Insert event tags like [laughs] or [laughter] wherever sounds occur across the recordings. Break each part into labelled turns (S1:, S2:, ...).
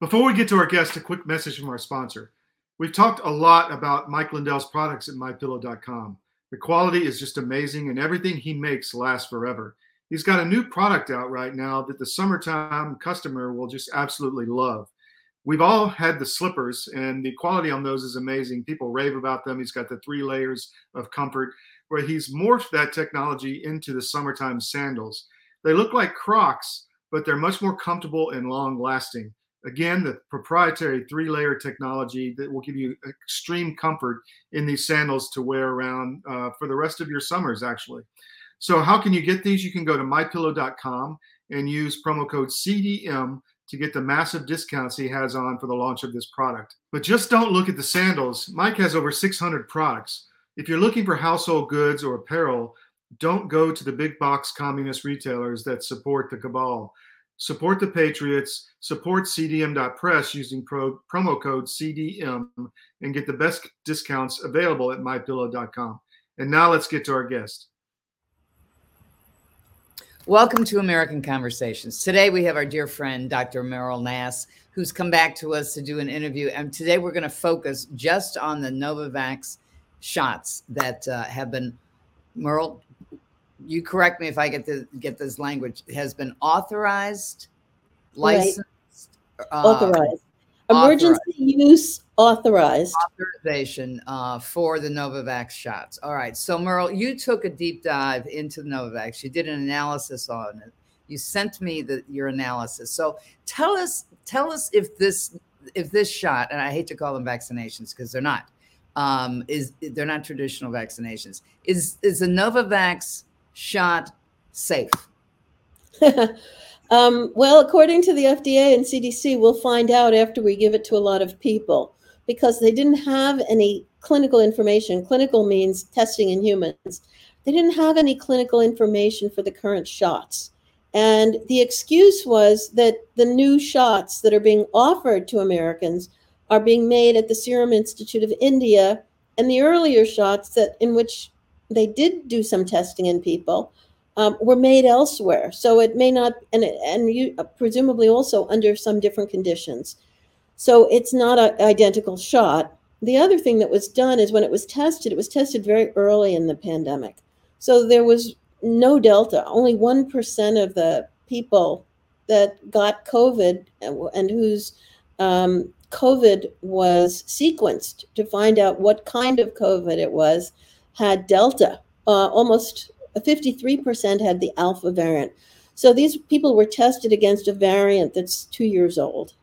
S1: Before we get to our guest, a quick message from our sponsor. We've talked a lot about Mike Lindell's products at mypillow.com. The quality is just amazing, and everything he makes lasts forever. He's got a new product out right now that the summertime customer will just absolutely love. We've all had the slippers, and the quality on those is amazing. People rave about them. He's got the three layers of comfort, where he's morphed that technology into the summertime sandals. They look like Crocs, but they're much more comfortable and long lasting. Again, the proprietary three layer technology that will give you extreme comfort in these sandals to wear around uh, for the rest of your summers, actually. So, how can you get these? You can go to mypillow.com and use promo code CDM to get the massive discounts he has on for the launch of this product. But just don't look at the sandals. Mike has over 600 products. If you're looking for household goods or apparel, don't go to the big box communist retailers that support the cabal. Support the Patriots, support CDM.press using pro, promo code CDM and get the best discounts available at mypillow.com. And now let's get to our guest.
S2: Welcome to American Conversations. Today we have our dear friend, Dr. Meryl Nass, who's come back to us to do an interview. And today we're going to focus just on the Novavax shots that uh, have been, Meryl, you correct me if I get the get this language, has been authorized, licensed,
S3: right. uh, authorized emergency authorized. use authorized
S2: authorization uh, for the Novavax shots. All right. So Meryl, you took a deep dive into the Novavax. You did an analysis on it. You sent me the, your analysis. So tell us, tell us if this if this shot, and I hate to call them vaccinations because they're not, um, is they're not traditional vaccinations. Is is the Novavax shot safe? [laughs]
S3: Um, well, according to the FDA and CDC, we'll find out after we give it to a lot of people because they didn't have any clinical information. Clinical means testing in humans. They didn't have any clinical information for the current shots. And the excuse was that the new shots that are being offered to Americans are being made at the Serum Institute of India, and the earlier shots that in which they did do some testing in people um, were made elsewhere. So it may not, and and you uh, presumably also under some different conditions. So it's not an identical shot. The other thing that was done is when it was tested, it was tested very early in the pandemic. So there was no delta. Only one percent of the people that got COVID and, and whose um, COVID was sequenced to find out what kind of COVID it was had delta. Uh, almost 53% had the alpha variant. So these people were tested against a variant that's two years old.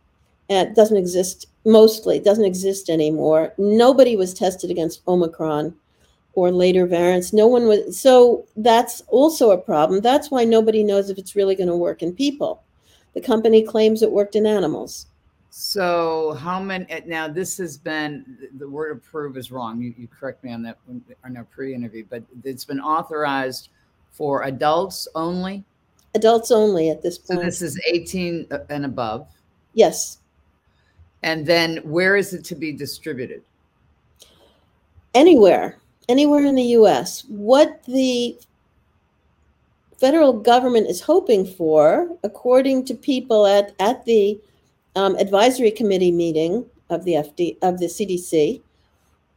S3: And it doesn't exist mostly, doesn't exist anymore. Nobody was tested against Omicron or later variants. No one was. So that's also a problem. That's why nobody knows if it's really going to work in people. The company claims it worked in animals.
S2: So how many eh, now this has been the word approve is wrong. You, you correct me on that on our pre-interview, but it's been authorized for adults only.
S3: Adults only at this point.
S2: So this is 18 uh, and above.
S3: Yes.
S2: And then where is it to be distributed?
S3: Anywhere, anywhere in the US. What the federal government is hoping for, according to people at, at the um, advisory committee meeting of the FD of the CDC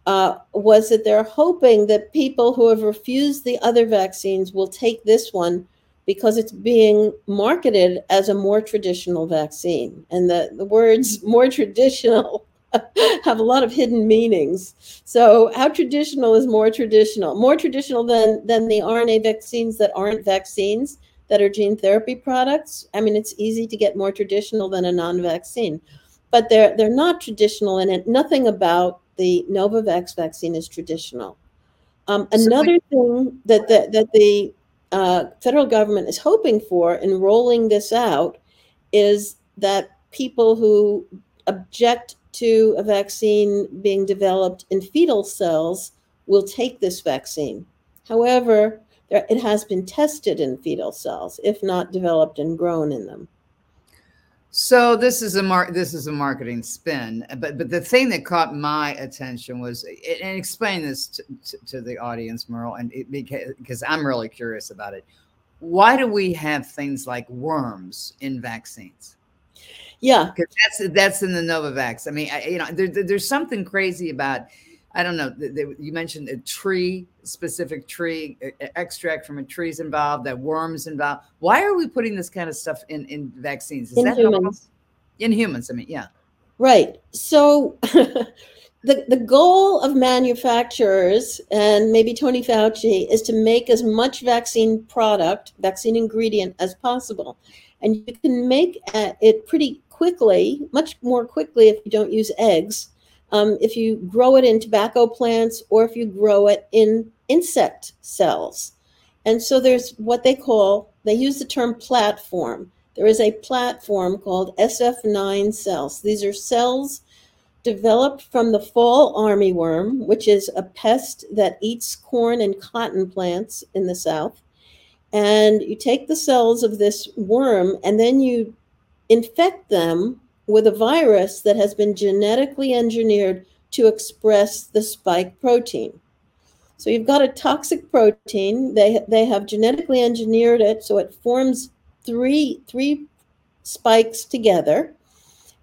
S3: uh, was that they're hoping that people who have refused the other vaccines will take this one because it's being marketed as a more traditional vaccine, and the the words [laughs] more traditional [laughs] have a lot of hidden meanings. So, how traditional is more traditional? More traditional than than the RNA vaccines that aren't vaccines that are gene therapy products. I mean, it's easy to get more traditional than a non-vaccine, but they're they're not traditional and. Nothing about the Novavax vaccine is traditional. Um, another thing that the, that the uh, federal government is hoping for in rolling this out is that people who object to a vaccine being developed in fetal cells will take this vaccine. However, it has been tested in fetal cells, if not developed and grown in them.
S2: So this is a mar- this is a marketing spin, but but the thing that caught my attention was and explain this to, to, to the audience, Meryl, and it, because, I'm really curious about it. Why do we have things like worms in vaccines?
S3: Yeah,
S2: because that's that's in the Novavax. I mean, I, you know, there, there's something crazy about. I don't know. You mentioned a tree, specific tree extract from a tree's involved. That worms involved. Why are we putting this kind of stuff in in vaccines?
S3: Is in that humans?
S2: In humans, I mean, yeah.
S3: Right. So. [laughs] the, the goal of manufacturers and maybe Tony Fauci is to make as much vaccine product, vaccine ingredient as possible. And you can make uh, it pretty quickly, much more quickly if you don't use eggs, um, if you grow it in tobacco plants or if you grow it in insect cells. And so there's what they call, they use the term platform. There is a platform called SF9 cells. These are cells developed from the fall armyworm, which is a pest that eats corn and cotton plants in the South. And you take the cells of this worm and then you infect them with a virus that has been genetically engineered to express the spike protein. So you've got a toxic protein. They, they have genetically engineered it so it forms three, three spikes together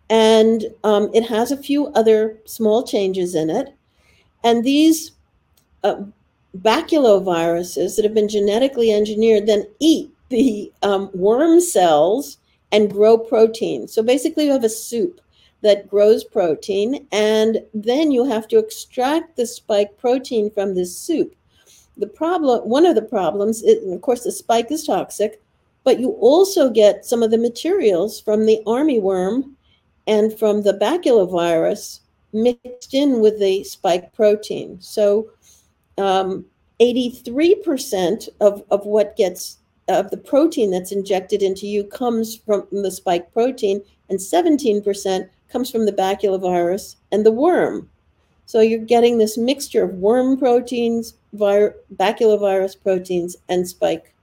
S3: and um, it has a few other small changes in it. And these uh, baculoviruses that have been genetically engineered then eat the um, worm cells and grow protein. So basically, you have a soup that grows protein, and then you have to extract the spike protein from this soup. The problem, one of the problems, is, of course, the spike is toxic, but you also get some of the materials from the army worm and from the baculovirus mixed in with the spike protein. So um, 83% of, of what gets of the protein that's injected into you comes from the spike protein, and 17% comes from the baculovirus and the worm. So you're getting this mixture of worm proteins, vir- baculovirus proteins, and spike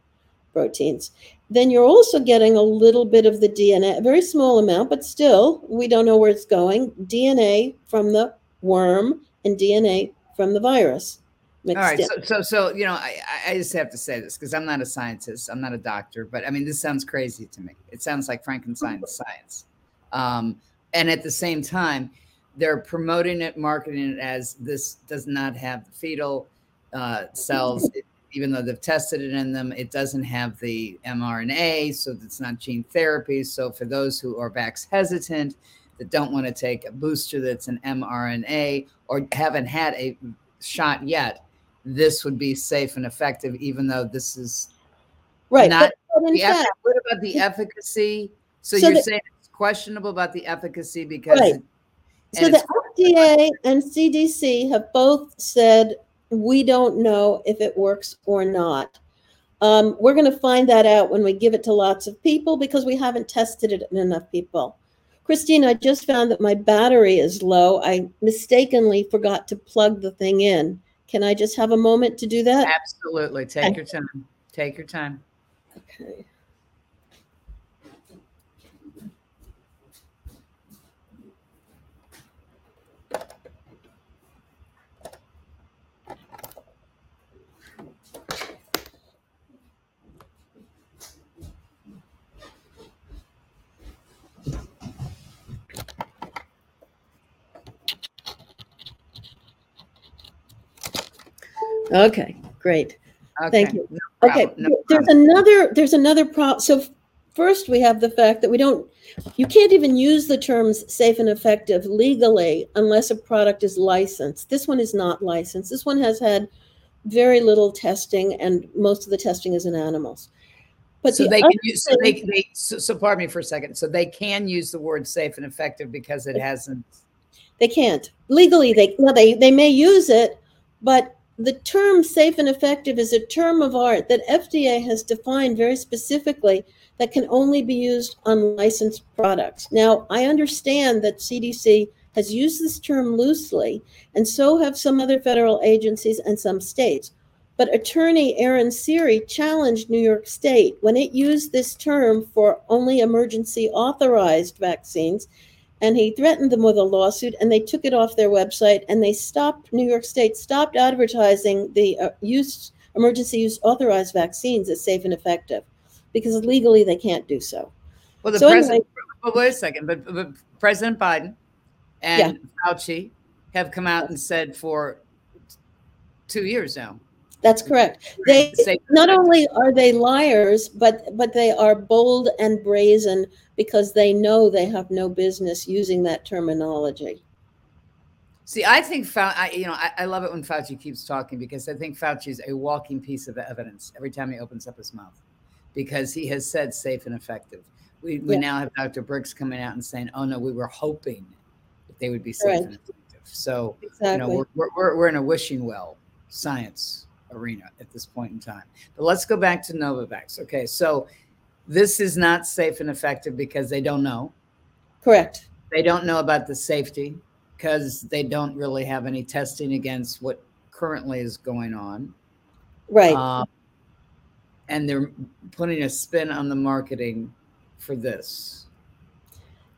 S3: proteins then you're also getting a little bit of the DNA, a very small amount, but still, we don't know where it's going. DNA from the worm and DNA from the virus.
S2: All right. So, so, so, you know, I, I just have to say this because I'm not a scientist. I'm not a doctor, but I mean, this sounds crazy to me. It sounds like Frankenstein's [laughs] science. Um, and at the same time, they're promoting it, marketing it as this does not have the fetal uh, cells. It [laughs] even though they've tested it in them, it doesn't have the mRNA, so it's not gene therapy. So for those who are vax hesitant, that don't want to take a booster that's an mRNA or haven't had a shot yet, this would be safe and effective, even though this is
S3: right.
S2: Not but, but fact, what about the efficacy? So, so you're saying it's questionable about the efficacy because.
S3: Right. It, so the FDA and CDC have both said we don't know if it works or not. Um, we're going to find that out when we give it to lots of people because we haven't tested it in enough people. Christine, I just found that my battery is low. I mistakenly forgot to plug the thing in. Can I just have a moment to do that?
S2: Absolutely. Take your time. Take your time.
S3: Okay. Okay, great. Okay. Thank you. No okay, no there's another there's another problem. So first we have the fact that we don't you can't even use the terms safe and effective legally unless a product is licensed. This one is not licensed. This one has had very little testing and most of the testing is in animals.
S2: But so the they can use so they, they so, so pardon me for a second. So they can use the word safe and effective because it hasn't
S3: they can't. Legally they no they they may use it, but the term safe and effective is a term of art that FDA has defined very specifically that can only be used on licensed products. Now, I understand that CDC has used this term loosely, and so have some other federal agencies and some states. But attorney Aaron Siri challenged New York State when it used this term for only emergency authorized vaccines and he threatened them with a lawsuit and they took it off their website and they stopped new york state stopped advertising the uh, use emergency use authorized vaccines as safe and effective because legally they can't do so
S2: Well, the
S3: So
S2: president. Well, wait a second, but, but President Biden and
S3: Yeah.
S2: Fauci have come out and said for two years now.
S3: That's correct. They not only are they liars, but but they are bold and brazen because they know they have no business using that terminology.
S2: See, I think Fau- I, you know, I, I love it when Fauci keeps talking because I think Fauci is a walking piece of evidence every time he opens up his mouth, because he has said safe and effective. We, we
S3: Yeah.
S2: now have Dr. Brooks coming out and saying, "Oh no, we were hoping that they would be safe
S3: Right.
S2: and effective." So
S3: Exactly.
S2: you know, we're, we're, we're in a wishing well science arena at this point in time. But let's go back to Novavax. Okay, so this is not safe and effective because they don't know.
S3: correct.
S2: They don't know about the safety because they don't really have any testing against what currently is going on.
S3: Right.
S2: Um, and they're putting a spin on the marketing for this.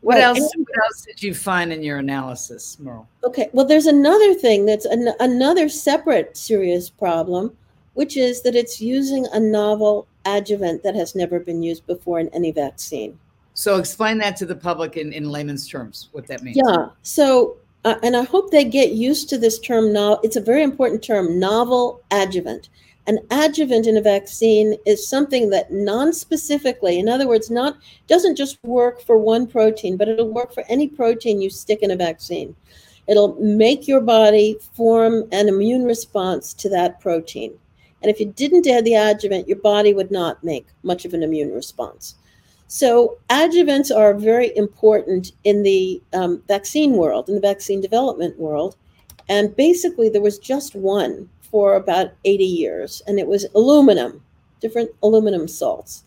S2: What
S3: Right,
S2: else?
S3: and-
S2: What else did you find in your analysis, Meryl?
S3: Okay. Well, there's another thing that's an, another separate serious problem, which is that it's using a novel adjuvant that has never been used before in any vaccine.
S2: So explain that to the public in, in layman's terms, what that means.
S3: Yeah. So, uh, and I hope they get used to this term now. It's a very important term, novel adjuvant. An adjuvant in a vaccine is something that non-specifically, in other words, not doesn't just work for one protein, but it'll work for any protein you stick in a vaccine. It'll make your body form an immune response to that protein. And if you didn't add the adjuvant, your body would not make much of an immune response. So, adjuvants are very important in the um, vaccine world, in the vaccine development world. And basically, there was just one for about 80 years, and it was aluminum, different aluminum salts.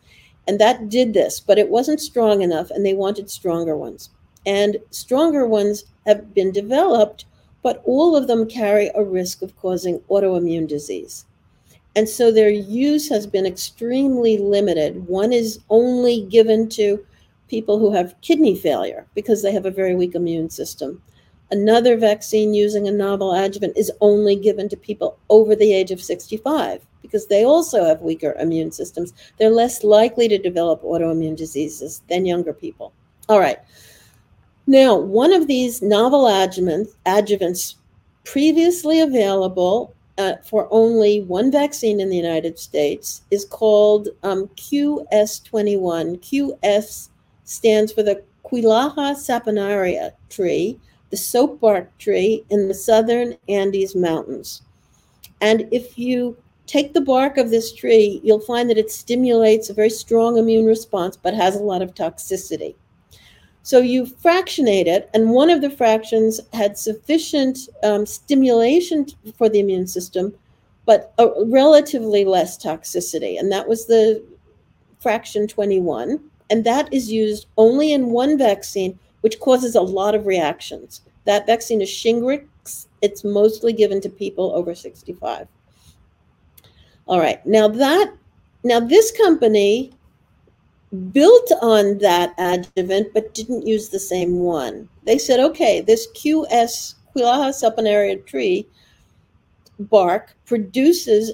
S3: And that did this, but it wasn't strong enough, and they wanted stronger ones. And stronger ones have been developed, but all of them carry a risk of causing autoimmune disease. And so their use has been extremely limited. One is only given to people who have kidney failure because they have a very weak immune system. Another vaccine using a novel adjuvant is only given to people over the age of 65 because they also have weaker immune systems. They're less likely to develop autoimmune diseases than younger people. All right. Now, one of these novel adjuvants, adjuvants previously available uh, for only one vaccine in the United States is called um, QS21. QS stands for the Quillaja saponaria tree, the soapbark tree in the southern Andes Mountains. And if you take the bark of this tree, you'll find that it stimulates a very strong immune response, but has a lot of toxicity. So you fractionate it, and one of the fractions had sufficient um, stimulation for the immune system, but a relatively less toxicity. And that was the fraction 21. And that is used only in one vaccine, which causes a lot of reactions. That vaccine is Shingrix. It's mostly given to people over 65. All right. Now that now this company built on that adjuvant but didn't use the same one. They said, okay, this QS Quillaja saponaria tree bark produces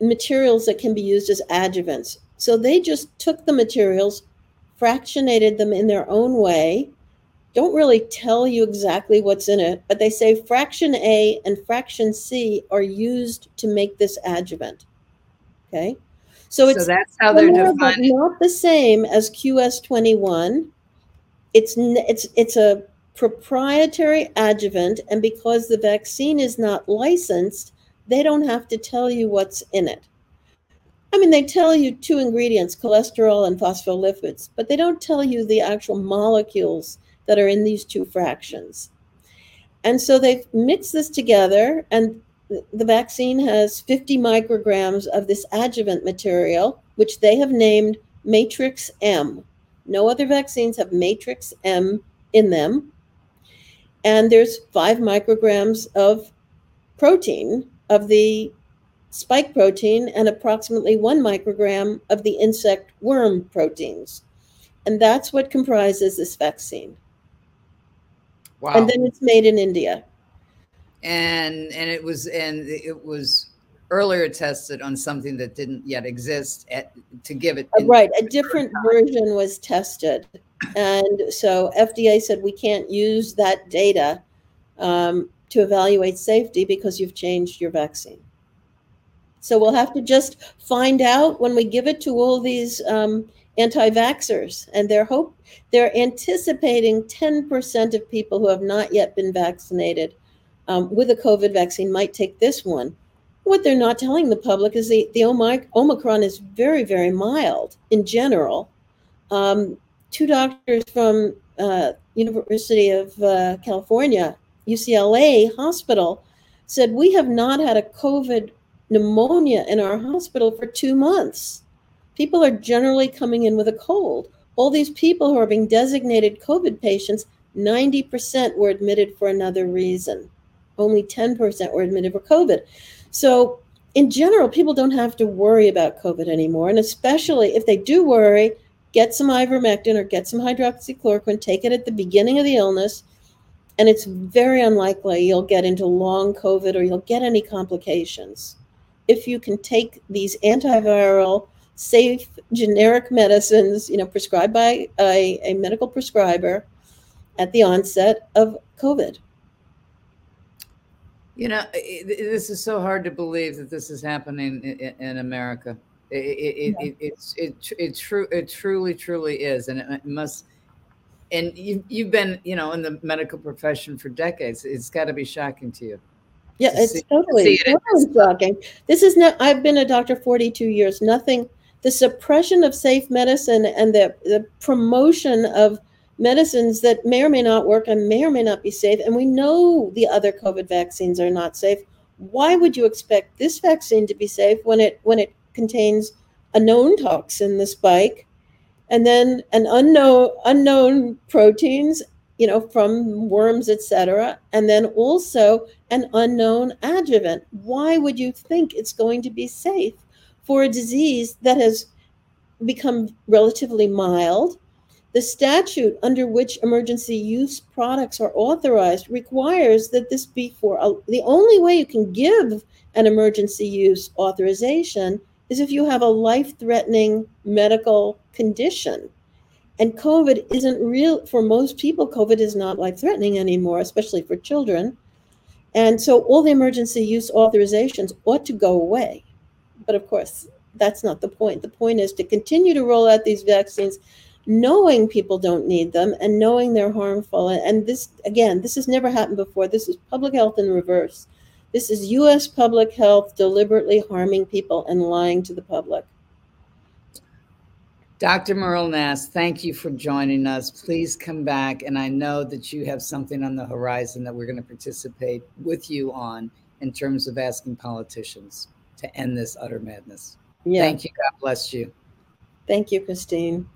S3: materials that can be used as adjuvants. So they just took the materials, fractionated them in their own way. Don't really tell you exactly what's in it, but they say fraction A and fraction C are used to make this adjuvant. Okay. So it's
S2: so that's how they're
S3: similar, but
S2: defining.
S3: not the same as QS21. It's it's it's a proprietary adjuvant, and because the vaccine is not licensed, they don't have to tell you what's in it. I mean, they tell you two ingredients, cholesterol and phospholipids, but they don't tell you the actual molecules that are in these two fractions. And so they've mixed this together, and the vaccine has 50 micrograms of this adjuvant material, which they have named Matrix M. No other vaccines have Matrix M in them. And there's five micrograms of protein, of the spike protein, and approximately one microgram of the insect worm proteins. And that's what comprises this vaccine.
S2: Wow.
S3: And then it's made in India.
S2: and and it was and it was earlier tested on something that didn't yet exist at, to give it.
S3: Uh, right, a different version was tested, and so FDA said we can't use that data um, to evaluate safety because you've changed your vaccine. So we'll have to just find out when we give it to all these um, anti-vaxxers, and they're hope they're anticipating 10% of people who have not yet been vaccinated um, with a COVID vaccine might take this one. What they're not telling the public is the, the Omicron is very, very mild in general. Um, two doctors from uh, University of uh, California, UCLA Hospital, said we have not had a COVID pneumonia in our hospital for two months. People are generally coming in with a cold. All these people who are being designated COVID patients, 90% were admitted for another reason only 10% were admitted for COVID. So, in general, people don't have to worry about COVID anymore. And especially if they do worry, get some ivermectin or get some hydroxychloroquine, take it at the beginning of the illness. And it's very unlikely you'll get into long COVID or you'll get any complications. If you can take these antiviral, safe, generic medicines, you know, prescribed by a, a medical prescriber at the onset of COVID.
S2: You know, it, this is so hard to believe that this is happening in, in America. It, it, yeah. it, it's it it true it truly truly is, and it must. And you you've been you know in the medical profession for decades. It's got to be shocking to you.
S3: Yeah, to it's see, totally, totally shocking. This is not. I've been a doctor forty two years. Nothing. The suppression of safe medicine and the the promotion of medicines that may or may not work and may or may not be safe. And we know the other COVID vaccines are not safe. Why would you expect this vaccine to be safe when it when it contains a known toxin, the spike, and then an unknown unknown proteins, you know, from worms, etc., and then also an unknown adjuvant? Why would you think it's going to be safe for a disease that has become relatively mild? The statute under which emergency use products are authorized requires that this be for a, the only way you can give an emergency use authorization is if you have a life threatening medical condition. And COVID isn't real for most people, COVID is not life threatening anymore, especially for children. And so all the emergency use authorizations ought to go away. But of course, that's not the point. The point is to continue to roll out these vaccines knowing people don't need them and knowing they're harmful. And this, again, this has never happened before. This is public health in reverse. This is US public health deliberately harming people and lying to the public.
S2: Dr. Meryl Nass, thank you for joining us. Please come back. And I know that you have something on the horizon that we're going to participate with you on in terms of asking politicians to end this utter madness. Yeah. Thank you. God bless you.
S3: Thank you, Christine.